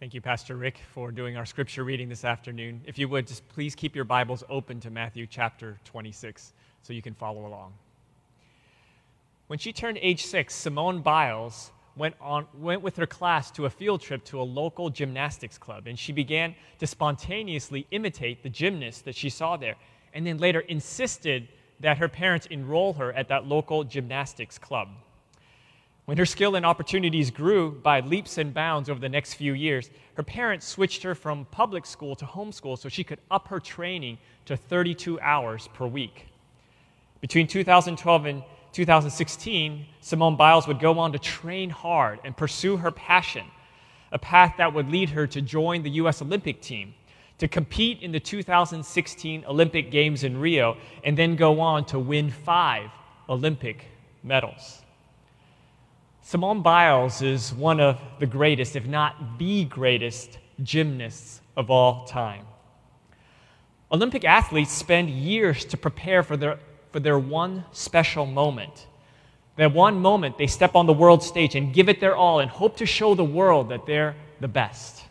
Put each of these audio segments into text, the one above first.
Thank you, Pastor Rick, for doing our scripture reading this afternoon. If you would, just please keep your Bibles open to Matthew chapter 26 so you can follow along. When she turned age six, Simone Biles went, on, went with her class to a field trip to a local gymnastics club, and she began to spontaneously imitate the gymnasts that she saw there, and then later insisted that her parents enroll her at that local gymnastics club. When her skill and opportunities grew by leaps and bounds over the next few years, her parents switched her from public school to homeschool so she could up her training to 32 hours per week. Between 2012 and 2016, Simone Biles would go on to train hard and pursue her passion, a path that would lead her to join the U.S. Olympic team, to compete in the 2016 Olympic Games in Rio, and then go on to win five Olympic medals. Simone Biles is one of the greatest, if not the greatest, gymnasts of all time. Olympic athletes spend years to prepare for their, for their one special moment. That one moment they step on the world stage and give it their all and hope to show the world that they're the best.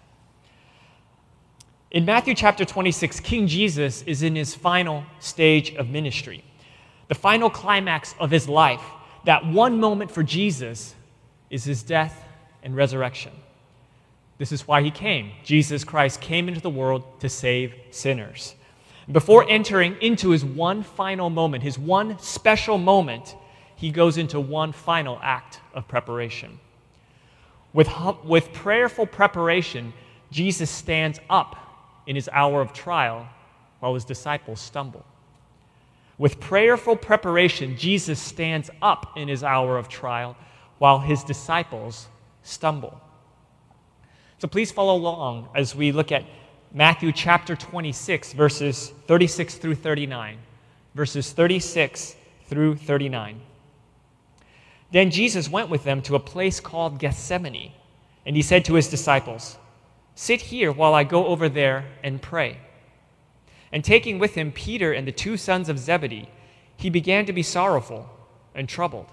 In Matthew chapter 26, King Jesus is in his final stage of ministry, the final climax of his life. That one moment for Jesus is his death and resurrection. This is why he came. Jesus Christ came into the world to save sinners. Before entering into his one final moment, his one special moment, he goes into one final act of preparation. With, with prayerful preparation, Jesus stands up in his hour of trial while his disciples stumble. With prayerful preparation, Jesus stands up in his hour of trial while his disciples stumble. So please follow along as we look at Matthew chapter 26, verses 36 through 39. Verses 36 through 39. Then Jesus went with them to a place called Gethsemane, and he said to his disciples, Sit here while I go over there and pray. And taking with him Peter and the two sons of Zebedee, he began to be sorrowful and troubled.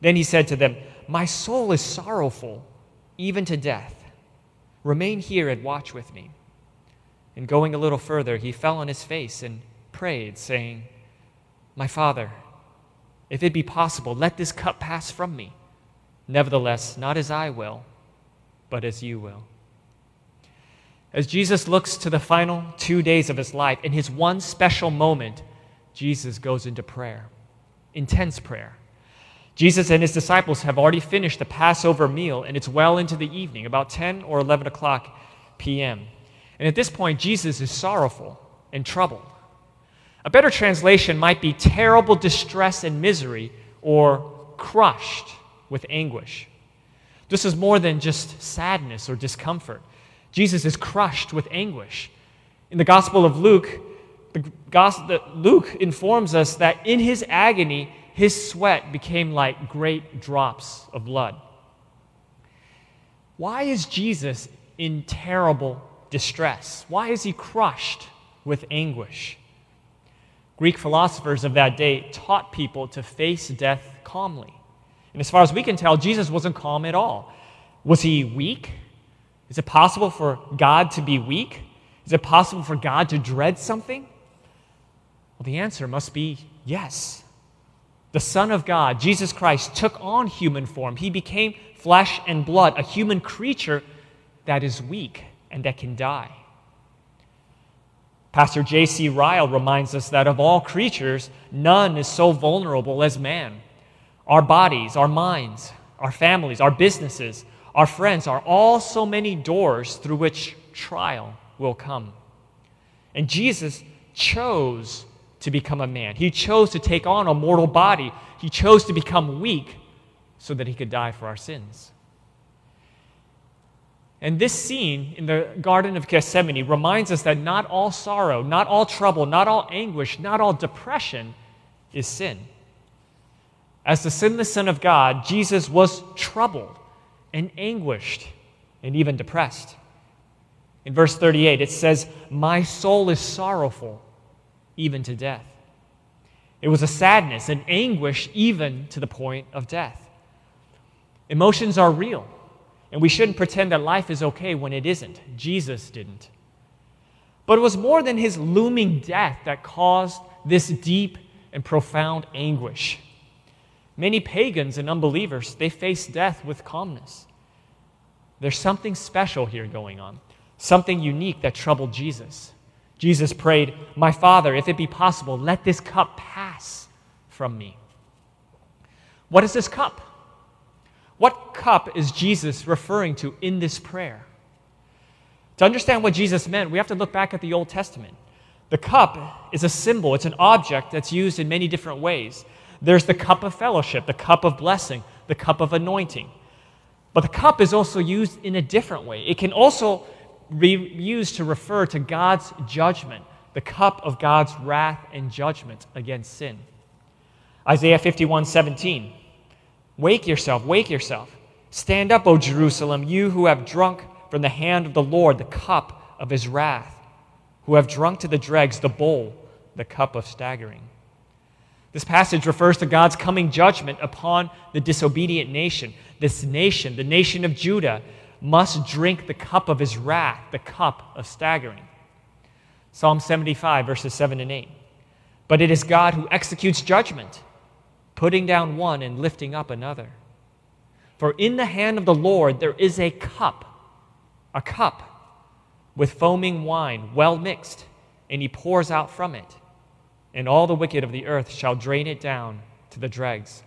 Then he said to them, My soul is sorrowful, even to death. Remain here and watch with me. And going a little further, he fell on his face and prayed, saying, My father, if it be possible, let this cup pass from me. Nevertheless, not as I will, but as you will. As Jesus looks to the final two days of his life, in his one special moment, Jesus goes into prayer, intense prayer. Jesus and his disciples have already finished the Passover meal, and it's well into the evening, about 10 or 11 o'clock p.m. And at this point, Jesus is sorrowful and troubled. A better translation might be terrible distress and misery, or crushed with anguish. This is more than just sadness or discomfort. Jesus is crushed with anguish. In the Gospel of Luke, the Luke informs us that in his agony, his sweat became like great drops of blood. Why is Jesus in terrible distress? Why is he crushed with anguish? Greek philosophers of that day taught people to face death calmly. And as far as we can tell, Jesus wasn't calm at all. Was he weak? Is it possible for God to be weak? Is it possible for God to dread something? Well, the answer must be yes the Son of God, Jesus Christ, took on human form. He became flesh and blood, a human creature that is weak and that can die. Pastor J.C. Ryle reminds us that of all creatures, none is so vulnerable as man. Our bodies, our minds, our families, our businesses, our friends are all so many doors through which trial will come. And Jesus chose to become a man. He chose to take on a mortal body. He chose to become weak so that he could die for our sins. And this scene in the Garden of Gethsemane reminds us that not all sorrow, not all trouble, not all anguish, not all depression is sin. As the sinless Son of God, Jesus was troubled and anguished and even depressed. In verse 38, it says, My soul is sorrowful even to death. It was a sadness, an anguish, even to the point of death. Emotions are real. And we shouldn't pretend that life is okay when it isn't. Jesus didn't. But it was more than his looming death that caused this deep and profound anguish. Many pagans and unbelievers, they face death with calmness. There's something special here going on, something unique that troubled Jesus. Jesus prayed, My Father, if it be possible, let this cup pass from me. What is this cup? What cup is Jesus referring to in this prayer? To understand what Jesus meant, we have to look back at the Old Testament. The cup is a symbol, it's an object that's used in many different ways. There's the cup of fellowship, the cup of blessing, the cup of anointing. But the cup is also used in a different way. It can also be used to refer to God's judgment, the cup of God's wrath and judgment against sin. Isaiah 51 17. Wake yourself, wake yourself. Stand up, O Jerusalem, you who have drunk from the hand of the Lord the cup of his wrath, who have drunk to the dregs the bowl, the cup of staggering. This passage refers to God's coming judgment upon the disobedient nation. This nation, the nation of Judah, must drink the cup of his wrath, the cup of staggering. Psalm 75, verses 7 and 8. But it is God who executes judgment putting down one and lifting up another. For in the hand of the Lord there is a cup, a cup with foaming wine, well mixed, and he pours out from it. And all the wicked of the earth shall drain it down to the dregs.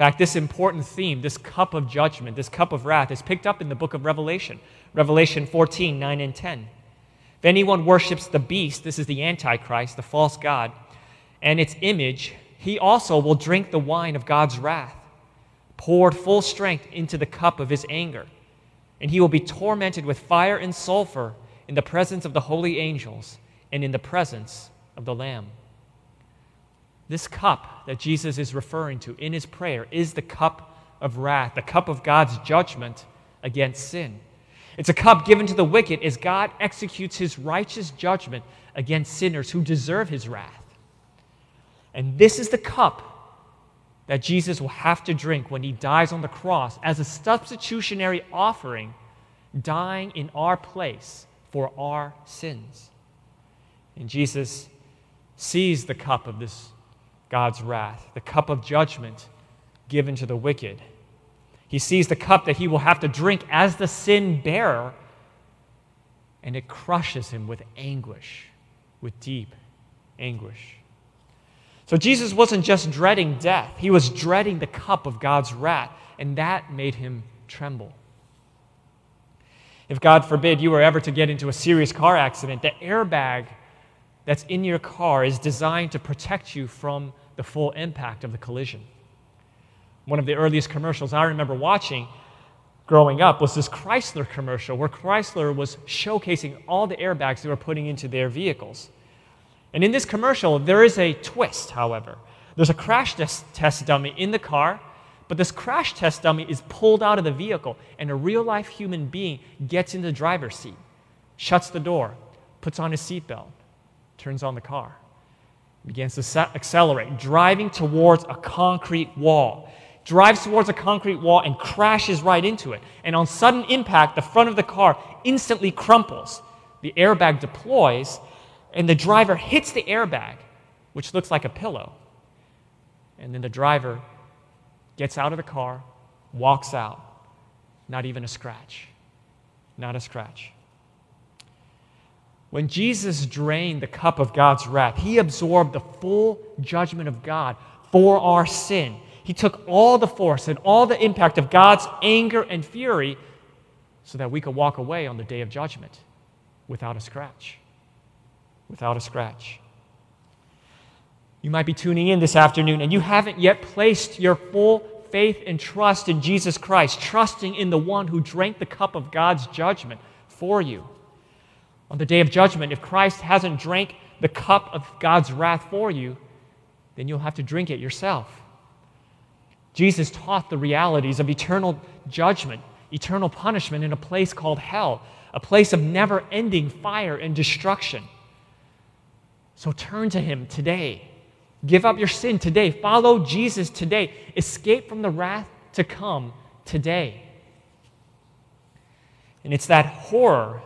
Fact, this important theme, this cup of judgment, this cup of wrath, is picked up in the book of Revelation, Revelation 14, 9 and 10. If anyone worships the beast, this is the Antichrist, the false God, and its image, he also will drink the wine of God's wrath, poured full strength into the cup of his anger. And he will be tormented with fire and sulfur in the presence of the holy angels and in the presence of the Lamb. This cup that Jesus is referring to in his prayer is the cup of wrath, the cup of God's judgment against sin. It's a cup given to the wicked as God executes his righteous judgment against sinners who deserve his wrath. And this is the cup that Jesus will have to drink when he dies on the cross as a substitutionary offering, dying in our place for our sins. And Jesus sees the cup of this God's wrath, the cup of judgment given to the wicked. He sees the cup that he will have to drink as the sin bearer, and it crushes him with anguish, with deep anguish. So Jesus wasn't just dreading death, he was dreading the cup of God's wrath, and that made him tremble. If God forbid you were ever to get into a serious car accident, the airbag that's in your car is designed to protect you from the full impact of the collision. One of the earliest commercials I remember watching growing up was this Chrysler commercial where Chrysler was showcasing all the airbags they were putting into their vehicles. And in this commercial, there is a twist, however. There's a crash test dummy in the car, but this crash test dummy is pulled out of the vehicle, and a real life human being gets in the driver's seat, shuts the door, puts on his seatbelt, turns on the car, begins to accelerate, driving towards a concrete wall. Drives towards a concrete wall and crashes right into it. And on sudden impact, the front of the car instantly crumples. The airbag deploys, and the driver hits the airbag, which looks like a pillow. And then the driver gets out of the car, walks out, not even a scratch. Not a scratch. When Jesus drained the cup of God's wrath, he absorbed the full judgment of God for our sin. He took all the force and all the impact of God's anger and fury so that we could walk away on the day of judgment without a scratch without a scratch. You might be tuning in this afternoon and you haven't yet placed your full faith and trust in Jesus Christ, trusting in the one who drank the cup of God's judgment for you. On the day of judgment, if Christ hasn't drank the cup of God's wrath for you, then you'll have to drink it yourself. Jesus taught the realities of eternal judgment, eternal punishment in a place called hell, a place of never ending fire and destruction. So turn to Him today. Give up your sin today. Follow Jesus today. Escape from the wrath to come today. And it's that horror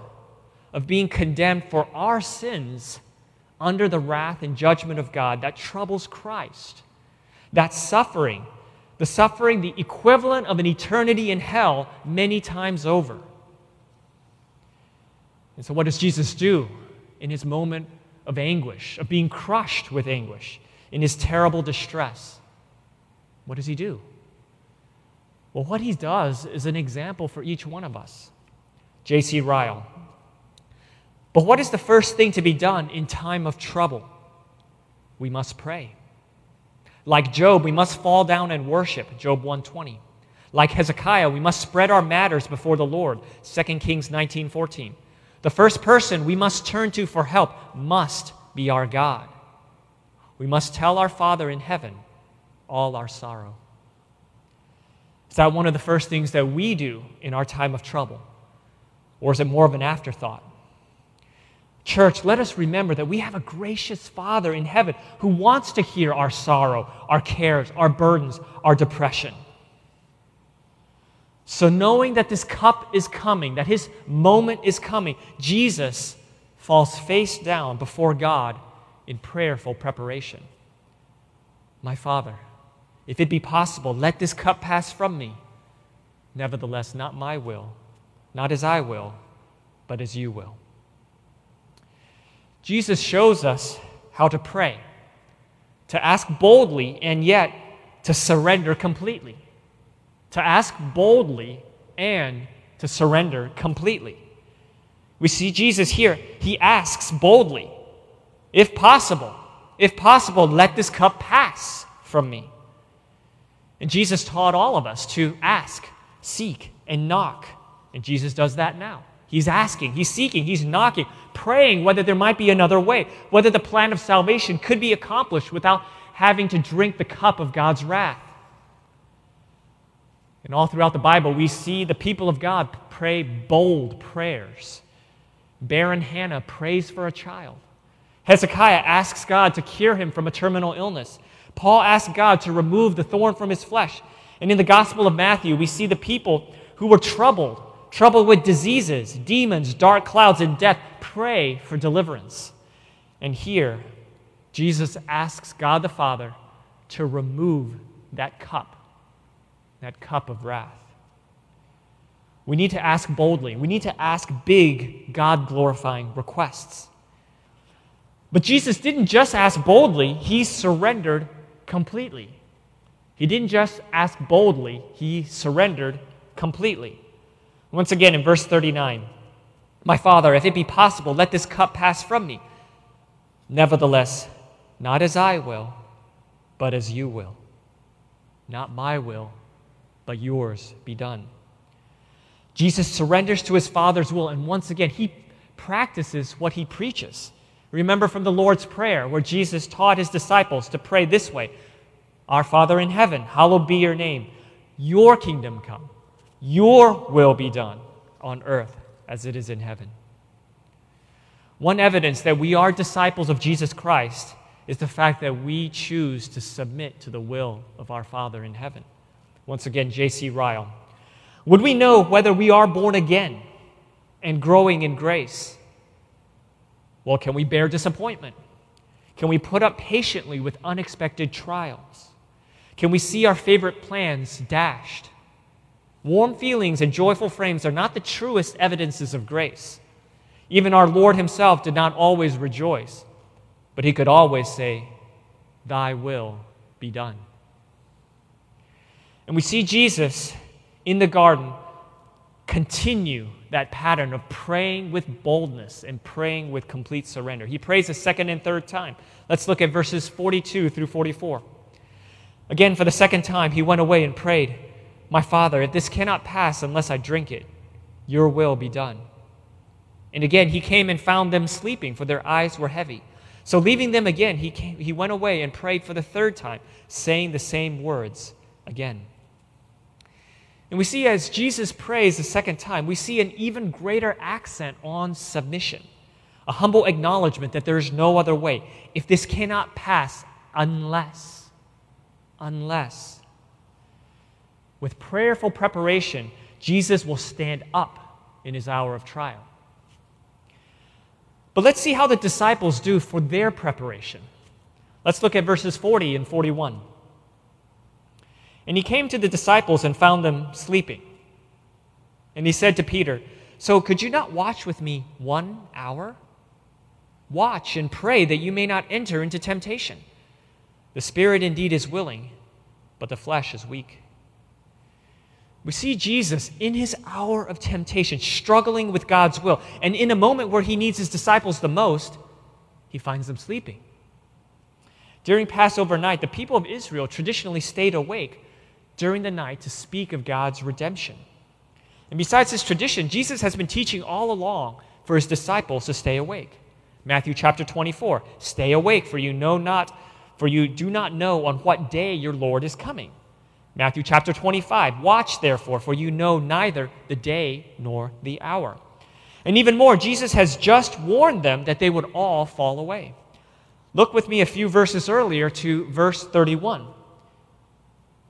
of being condemned for our sins under the wrath and judgment of God that troubles Christ. That suffering, the suffering, the equivalent of an eternity in hell many times over. And so, what does Jesus do in his moment of anguish, of being crushed with anguish, in his terrible distress? What does he do? Well, what he does is an example for each one of us. J.C. Ryle. But what is the first thing to be done in time of trouble? We must pray. Like Job, we must fall down and worship, Job 120. Like Hezekiah, we must spread our matters before the Lord, 2 Kings 19:14. The first person we must turn to for help must be our God. We must tell our Father in heaven all our sorrow. Is that one of the first things that we do in our time of trouble? Or is it more of an afterthought? Church, let us remember that we have a gracious Father in heaven who wants to hear our sorrow, our cares, our burdens, our depression. So, knowing that this cup is coming, that his moment is coming, Jesus falls face down before God in prayerful preparation. My Father, if it be possible, let this cup pass from me. Nevertheless, not my will, not as I will, but as you will. Jesus shows us how to pray, to ask boldly and yet to surrender completely. To ask boldly and to surrender completely. We see Jesus here. He asks boldly, if possible, if possible, let this cup pass from me. And Jesus taught all of us to ask, seek, and knock. And Jesus does that now. He's asking, he's seeking, he's knocking, praying whether there might be another way, whether the plan of salvation could be accomplished without having to drink the cup of God's wrath. And all throughout the Bible, we see the people of God pray bold prayers. Barren Hannah prays for a child. Hezekiah asks God to cure him from a terminal illness. Paul asks God to remove the thorn from his flesh. And in the Gospel of Matthew, we see the people who were troubled troubled with diseases, demons, dark clouds, and death, pray for deliverance. And here, Jesus asks God the Father to remove that cup, that cup of wrath. We need to ask boldly. We need to ask big, God glorifying requests. But Jesus didn't just ask boldly, he surrendered completely. He didn't just ask boldly, he surrendered completely. Once again in verse 39 My Father, if it be possible, let this cup pass from me. Nevertheless, not as I will, but as you will. Not my will, but yours be done. Jesus surrenders to his Father's will, and once again, he practices what he preaches. Remember from the Lord's Prayer, where Jesus taught his disciples to pray this way Our Father in heaven, hallowed be your name. Your kingdom come. Your will be done on earth as it is in heaven. One evidence that we are disciples of Jesus Christ is the fact that we choose to submit to the will of our Father in heaven. Once again, J.C. Ryle. Would we know whether we are born again and growing in grace? Well, can we bear disappointment? Can we put up patiently with unexpected trials? Can we see our favorite plans dashed? Warm feelings and joyful frames are not the truest evidences of grace. Even our Lord Himself did not always rejoice, but He could always say, Thy will be done. And we see Jesus in the garden continue that pattern of praying with boldness and praying with complete surrender. He prays a second and third time. Let's look at verses 42 through 44. Again, for the second time, he went away and prayed. My father, if this cannot pass unless I drink it, your will be done. And again, he came and found them sleeping, for their eyes were heavy. So, leaving them again, he, came, he went away and prayed for the third time, saying the same words again. And we see as Jesus prays the second time, we see an even greater accent on submission, a humble acknowledgement that there is no other way. If this cannot pass, unless, unless with prayerful preparation, Jesus will stand up in his hour of trial. But let's see how the disciples do for their preparation. Let's look at verses 40 and 41. And he came to the disciples and found them sleeping. And he said to Peter, So could you not watch with me one hour? Watch and pray that you may not enter into temptation. The spirit indeed is willing, but the flesh is weak. We see Jesus in his hour of temptation, struggling with God's will. And in a moment where he needs his disciples the most, he finds them sleeping. During Passover night, the people of Israel traditionally stayed awake during the night to speak of God's redemption. And besides this tradition, Jesus has been teaching all along for his disciples to stay awake. Matthew chapter 24, stay awake for you know not for you do not know on what day your Lord is coming. Matthew chapter 25, watch therefore for you know neither the day nor the hour. And even more, Jesus has just warned them that they would all fall away. Look with me a few verses earlier to verse 31.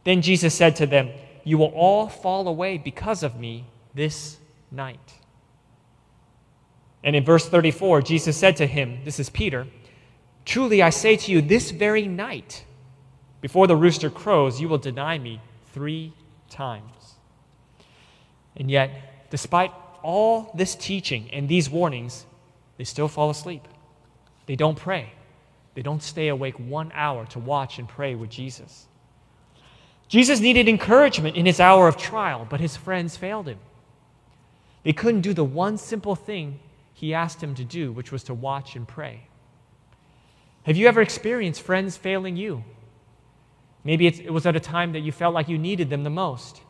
Then Jesus said to them, You will all fall away because of me this night. And in verse 34, Jesus said to him, This is Peter, Truly I say to you, this very night, before the rooster crows, you will deny me three times. And yet, despite all this teaching and these warnings, they still fall asleep. They don't pray. They don't stay awake one hour to watch and pray with Jesus. Jesus needed encouragement in his hour of trial, but his friends failed him. They couldn't do the one simple thing he asked him to do, which was to watch and pray. Have you ever experienced friends failing you? Maybe it was at a time that you felt like you needed them the most.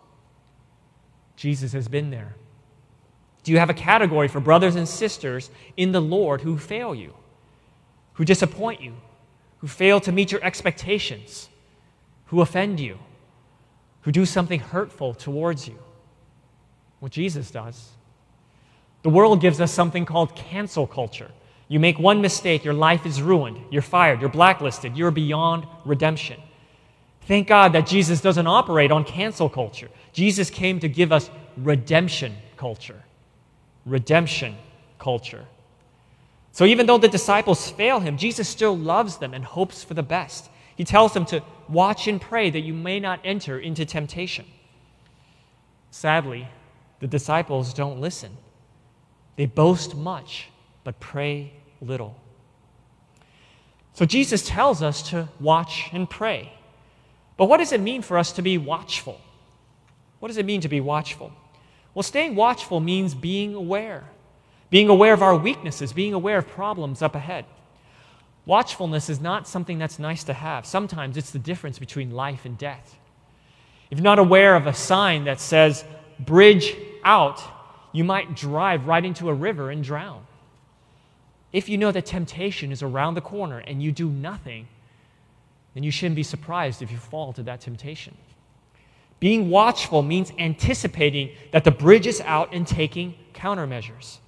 Jesus has been there. Do you have a category for brothers and sisters in the Lord who fail you, who disappoint you, who fail to meet your expectations, who offend you? who do something hurtful towards you. What Jesus does. The world gives us something called cancel culture. You make one mistake, your life is ruined. You're fired. You're blacklisted. You're beyond redemption. Thank God that Jesus doesn't operate on cancel culture. Jesus came to give us redemption culture. Redemption culture. So even though the disciples fail him, Jesus still loves them and hopes for the best. He tells them to watch and pray that you may not enter into temptation. Sadly, the disciples don't listen. They boast much, but pray little. So Jesus tells us to watch and pray. But what does it mean for us to be watchful? What does it mean to be watchful? Well, staying watchful means being aware, being aware of our weaknesses, being aware of problems up ahead. Watchfulness is not something that's nice to have. Sometimes it's the difference between life and death. If you're not aware of a sign that says, bridge out, you might drive right into a river and drown. If you know that temptation is around the corner and you do nothing, then you shouldn't be surprised if you fall to that temptation. Being watchful means anticipating that the bridge is out and taking countermeasures.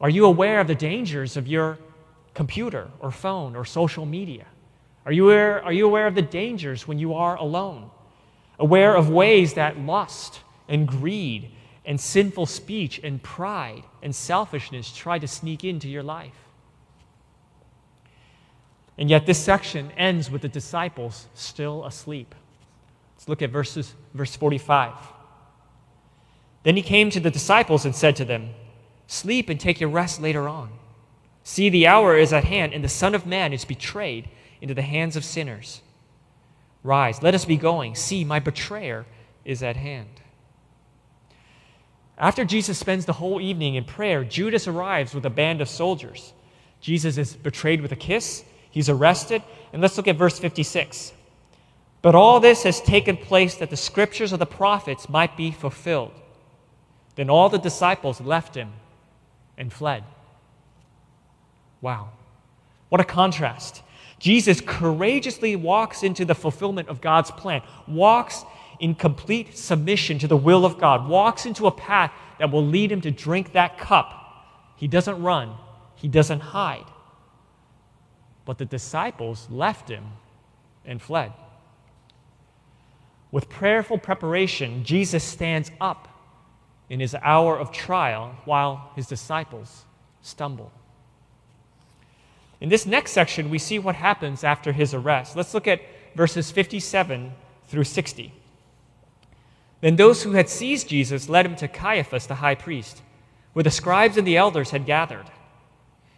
Are you aware of the dangers of your computer or phone or social media? Are you aware, are you aware of the dangers when you are alone? Aware of ways that lust and greed and sinful speech and pride and selfishness try to sneak into your life? And yet, this section ends with the disciples still asleep. Let's look at verses, verse 45. Then he came to the disciples and said to them, Sleep and take your rest later on. See, the hour is at hand, and the Son of Man is betrayed into the hands of sinners. Rise, let us be going. See, my betrayer is at hand. After Jesus spends the whole evening in prayer, Judas arrives with a band of soldiers. Jesus is betrayed with a kiss, he's arrested, and let's look at verse 56. But all this has taken place that the scriptures of the prophets might be fulfilled. Then all the disciples left him and fled. Wow. What a contrast. Jesus courageously walks into the fulfillment of God's plan, walks in complete submission to the will of God, walks into a path that will lead him to drink that cup. He doesn't run, he doesn't hide. But the disciples left him and fled. With prayerful preparation, Jesus stands up in his hour of trial while his disciples stumble. In this next section, we see what happens after his arrest. Let's look at verses 57 through 60. Then those who had seized Jesus led him to Caiaphas, the high priest, where the scribes and the elders had gathered.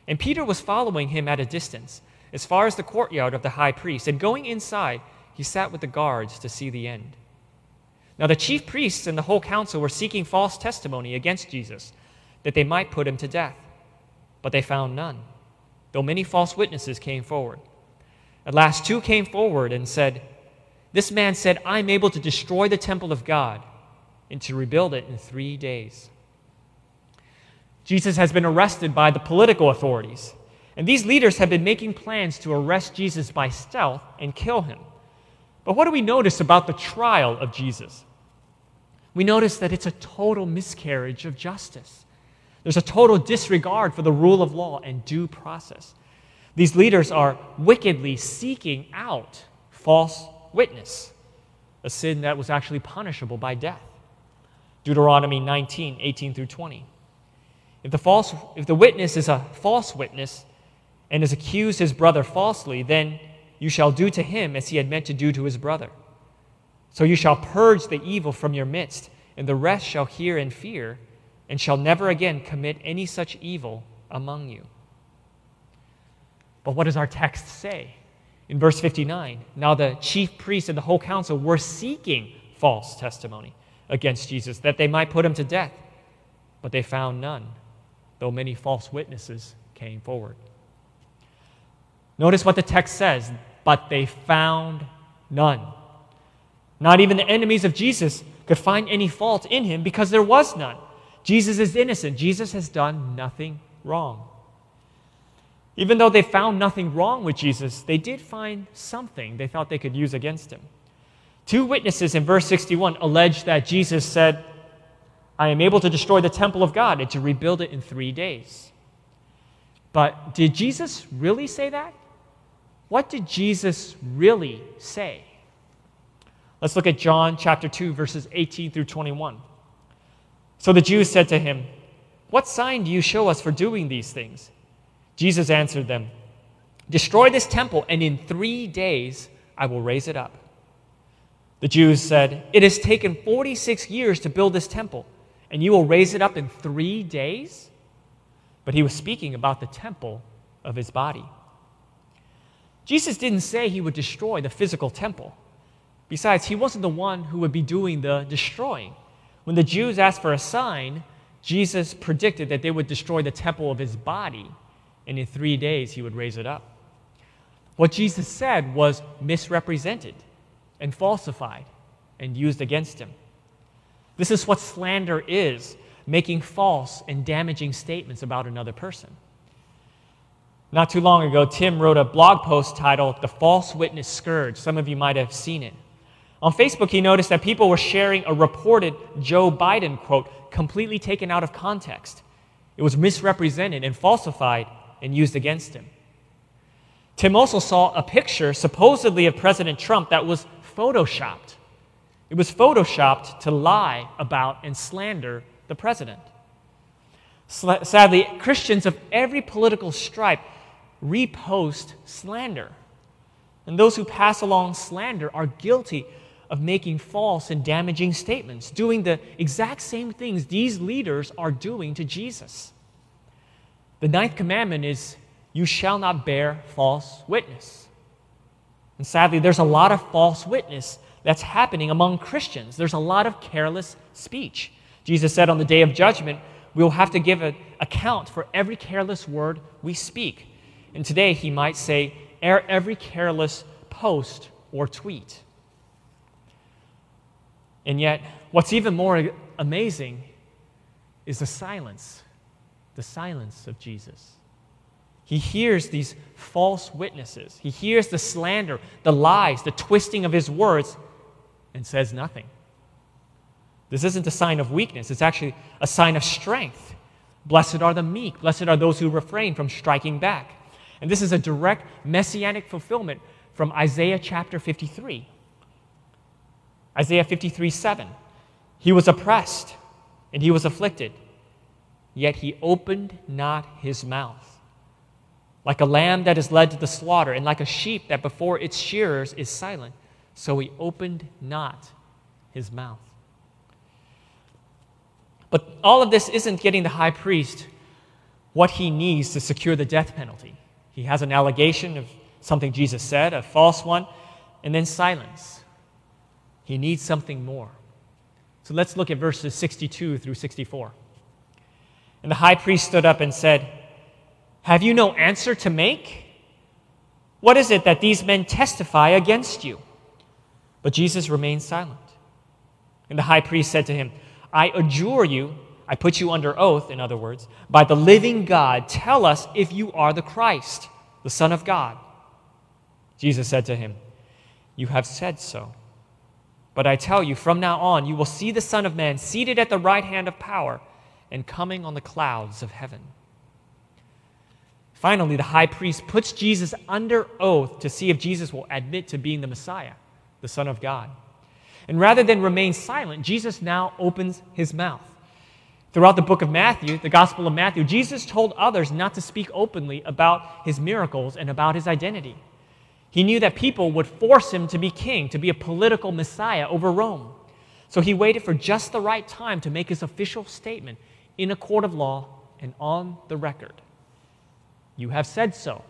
And Peter was following him at a distance, as far as the courtyard of the high priest. And going inside, he sat with the guards to see the end. Now the chief priests and the whole council were seeking false testimony against Jesus, that they might put him to death. But they found none, though many false witnesses came forward. At last, two came forward and said, This man said, I'm able to destroy the temple of God and to rebuild it in three days. Jesus has been arrested by the political authorities, and these leaders have been making plans to arrest Jesus by stealth and kill him. But what do we notice about the trial of Jesus? We notice that it's a total miscarriage of justice. There's a total disregard for the rule of law and due process. These leaders are wickedly seeking out false witness, a sin that was actually punishable by death. Deuteronomy 19, 18 through 20. If the, false, if the witness is a false witness and has accused his brother falsely, then you shall do to him as he had meant to do to his brother. So you shall purge the evil from your midst, and the rest shall hear and fear, and shall never again commit any such evil among you. But what does our text say? In verse 59, now the chief priests and the whole council were seeking false testimony against Jesus, that they might put him to death. But they found none, though many false witnesses came forward. Notice what the text says, but they found none. Not even the enemies of Jesus could find any fault in him because there was none. Jesus is innocent. Jesus has done nothing wrong. Even though they found nothing wrong with Jesus, they did find something they thought they could use against him. Two witnesses in verse 61 allege that Jesus said, I am able to destroy the temple of God and to rebuild it in three days. But did Jesus really say that? What did Jesus really say? Let's look at John chapter 2, verses 18 through 21. So the Jews said to him, What sign do you show us for doing these things? Jesus answered them, Destroy this temple, and in three days I will raise it up. The Jews said, It has taken 46 years to build this temple, and you will raise it up in three days? But he was speaking about the temple of his body. Jesus didn't say he would destroy the physical temple. Besides, he wasn't the one who would be doing the destroying. When the Jews asked for a sign, Jesus predicted that they would destroy the temple of his body, and in three days he would raise it up. What Jesus said was misrepresented and falsified and used against him. This is what slander is making false and damaging statements about another person. Not too long ago, Tim wrote a blog post titled The False Witness Scourge. Some of you might have seen it. On Facebook, he noticed that people were sharing a reported Joe Biden quote completely taken out of context. It was misrepresented and falsified and used against him. Tim also saw a picture, supposedly of President Trump, that was photoshopped. It was photoshopped to lie about and slander the president. Sadly, Christians of every political stripe repost slander. And those who pass along slander are guilty of making false and damaging statements, doing the exact same things these leaders are doing to Jesus. The ninth commandment is you shall not bear false witness. And sadly, there's a lot of false witness that's happening among Christians. There's a lot of careless speech. Jesus said on the day of judgment, we will have to give an account for every careless word we speak. And today he might say, er, every careless post or tweet. And yet, what's even more amazing is the silence, the silence of Jesus. He hears these false witnesses, he hears the slander, the lies, the twisting of his words, and says nothing. This isn't a sign of weakness, it's actually a sign of strength. Blessed are the meek, blessed are those who refrain from striking back. And this is a direct messianic fulfillment from Isaiah chapter 53. Isaiah 53 7. He was oppressed and he was afflicted, yet he opened not his mouth. Like a lamb that is led to the slaughter, and like a sheep that before its shearers is silent, so he opened not his mouth. But all of this isn't getting the high priest what he needs to secure the death penalty. He has an allegation of something Jesus said, a false one, and then silence. He needs something more. So let's look at verses 62 through 64. And the high priest stood up and said, Have you no answer to make? What is it that these men testify against you? But Jesus remained silent. And the high priest said to him, I adjure you, I put you under oath, in other words, by the living God, tell us if you are the Christ, the Son of God. Jesus said to him, You have said so. But I tell you, from now on, you will see the Son of Man seated at the right hand of power and coming on the clouds of heaven. Finally, the high priest puts Jesus under oath to see if Jesus will admit to being the Messiah, the Son of God. And rather than remain silent, Jesus now opens his mouth. Throughout the book of Matthew, the Gospel of Matthew, Jesus told others not to speak openly about his miracles and about his identity. He knew that people would force him to be king, to be a political messiah over Rome. So he waited for just the right time to make his official statement in a court of law and on the record. You have said so,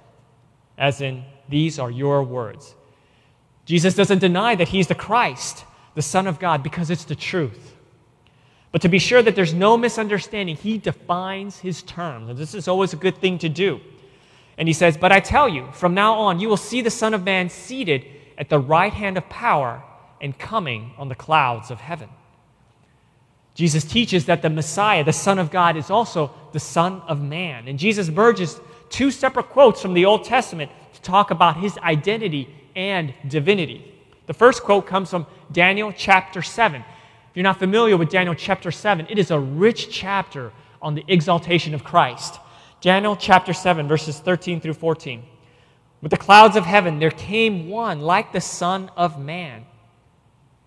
as in, these are your words. Jesus doesn't deny that he's the Christ, the Son of God, because it's the truth. But to be sure that there's no misunderstanding, he defines his terms. And this is always a good thing to do. And he says, But I tell you, from now on, you will see the Son of Man seated at the right hand of power and coming on the clouds of heaven. Jesus teaches that the Messiah, the Son of God, is also the Son of Man. And Jesus merges two separate quotes from the Old Testament to talk about his identity and divinity. The first quote comes from Daniel chapter 7. If you're not familiar with Daniel chapter 7, it is a rich chapter on the exaltation of Christ. Daniel chapter 7, verses 13 through 14. With the clouds of heaven, there came one like the Son of Man.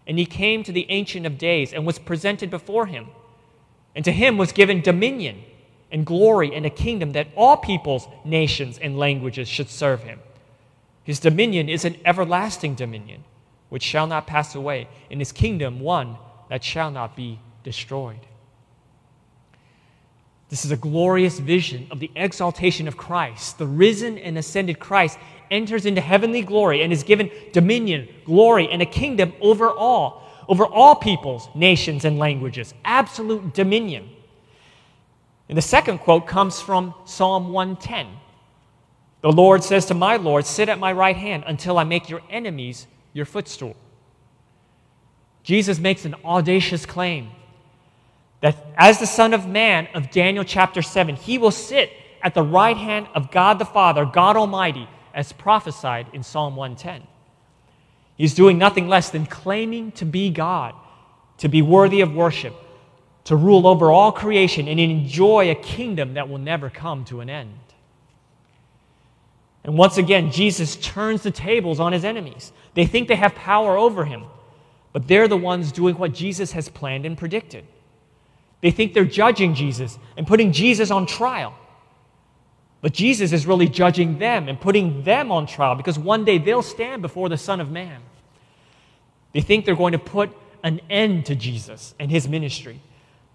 And he came to the Ancient of Days and was presented before him. And to him was given dominion and glory and a kingdom that all peoples, nations, and languages should serve him. His dominion is an everlasting dominion which shall not pass away, in his kingdom one that shall not be destroyed. This is a glorious vision of the exaltation of Christ. The risen and ascended Christ enters into heavenly glory and is given dominion, glory, and a kingdom over all, over all peoples, nations, and languages. Absolute dominion. And the second quote comes from Psalm 110. The Lord says to my Lord, Sit at my right hand until I make your enemies your footstool. Jesus makes an audacious claim that as the Son of Man of Daniel chapter 7, he will sit at the right hand of God the Father, God Almighty, as prophesied in Psalm 110. He's doing nothing less than claiming to be God, to be worthy of worship, to rule over all creation, and enjoy a kingdom that will never come to an end. And once again, Jesus turns the tables on his enemies. They think they have power over him, but they're the ones doing what Jesus has planned and predicted. They think they're judging Jesus and putting Jesus on trial. But Jesus is really judging them and putting them on trial because one day they'll stand before the Son of Man. They think they're going to put an end to Jesus and his ministry.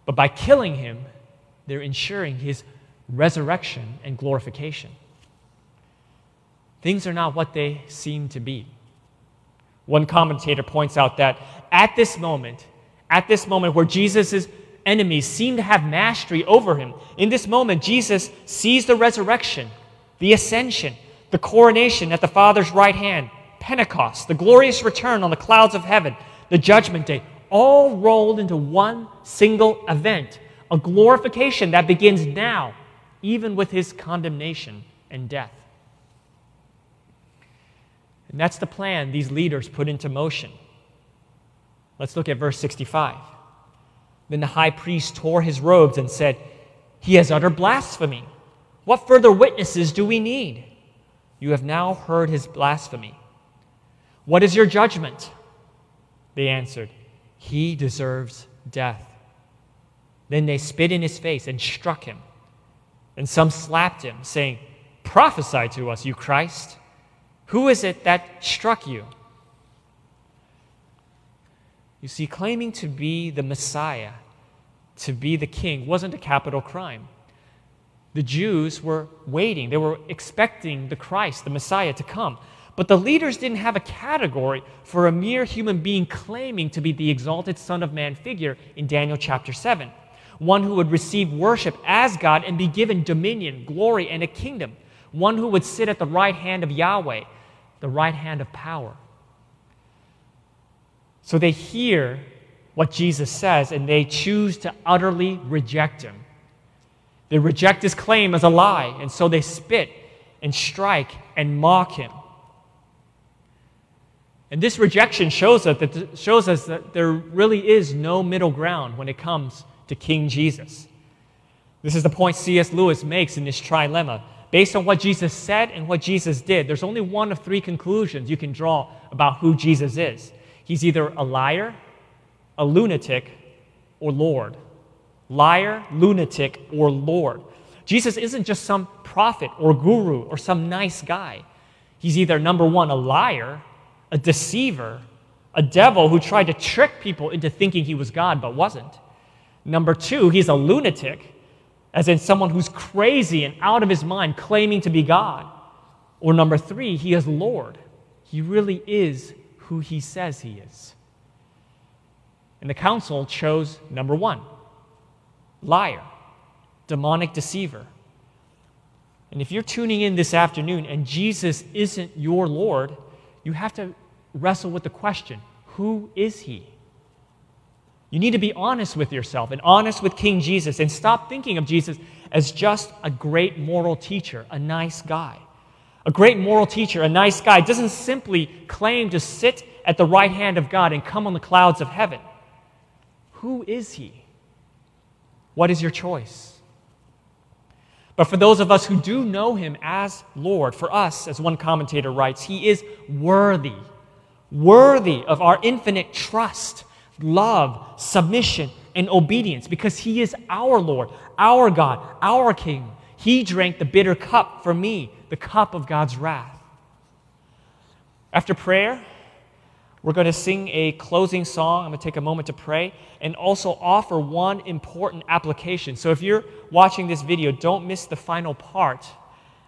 But by killing him, they're ensuring his resurrection and glorification. Things are not what they seem to be. One commentator points out that at this moment, at this moment where Jesus' enemies seem to have mastery over him, in this moment, Jesus sees the resurrection, the ascension, the coronation at the Father's right hand, Pentecost, the glorious return on the clouds of heaven, the judgment day, all rolled into one single event, a glorification that begins now, even with his condemnation and death. And that's the plan these leaders put into motion. Let's look at verse 65. Then the high priest tore his robes and said, He has uttered blasphemy. What further witnesses do we need? You have now heard his blasphemy. What is your judgment? They answered, He deserves death. Then they spit in his face and struck him. And some slapped him, saying, Prophesy to us, you Christ. Who is it that struck you? You see, claiming to be the Messiah, to be the king, wasn't a capital crime. The Jews were waiting, they were expecting the Christ, the Messiah, to come. But the leaders didn't have a category for a mere human being claiming to be the exalted Son of Man figure in Daniel chapter 7. One who would receive worship as God and be given dominion, glory, and a kingdom. One who would sit at the right hand of Yahweh, the right hand of power. So they hear what Jesus says and they choose to utterly reject him. They reject his claim as a lie, and so they spit and strike and mock him. And this rejection shows us, that, shows us that there really is no middle ground when it comes to King Jesus. This is the point C.S. Lewis makes in this trilemma. Based on what Jesus said and what Jesus did, there's only one of three conclusions you can draw about who Jesus is. He's either a liar, a lunatic, or Lord. Liar, lunatic, or Lord. Jesus isn't just some prophet or guru or some nice guy. He's either number one, a liar, a deceiver, a devil who tried to trick people into thinking he was God but wasn't. Number two, he's a lunatic, as in someone who's crazy and out of his mind claiming to be God. Or number three, he is Lord. He really is who he says he is. And the council chose number one liar, demonic deceiver. And if you're tuning in this afternoon and Jesus isn't your Lord, you have to wrestle with the question who is he? You need to be honest with yourself and honest with King Jesus and stop thinking of Jesus as just a great moral teacher, a nice guy. A great moral teacher, a nice guy, doesn't simply claim to sit at the right hand of God and come on the clouds of heaven. Who is he? What is your choice? But for those of us who do know him as Lord, for us, as one commentator writes, he is worthy worthy of our infinite trust, love, submission, and obedience because He is our Lord, our God, our King. He drank the bitter cup for me, the cup of God's wrath. After prayer, we're going to sing a closing song. I'm going to take a moment to pray and also offer one important application. So if you're watching this video, don't miss the final part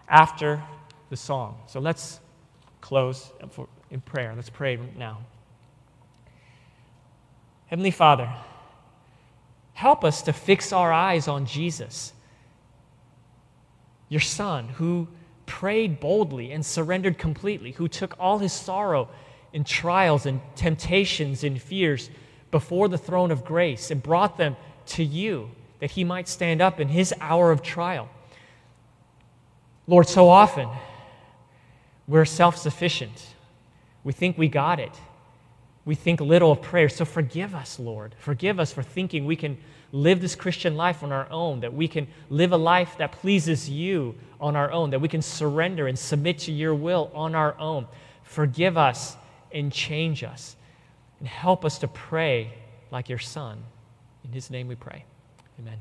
after the song. So let's close in prayer. Let's pray now. Heavenly Father, help us to fix our eyes on Jesus, your Son, who prayed boldly and surrendered completely, who took all his sorrow and trials and temptations and fears before the throne of grace and brought them to you that he might stand up in his hour of trial. Lord, so often we're self sufficient. We think we got it. We think little of prayer. So forgive us, Lord. Forgive us for thinking we can live this Christian life on our own, that we can live a life that pleases you on our own, that we can surrender and submit to your will on our own. Forgive us and change us. And help us to pray like your Son. In his name we pray. Amen.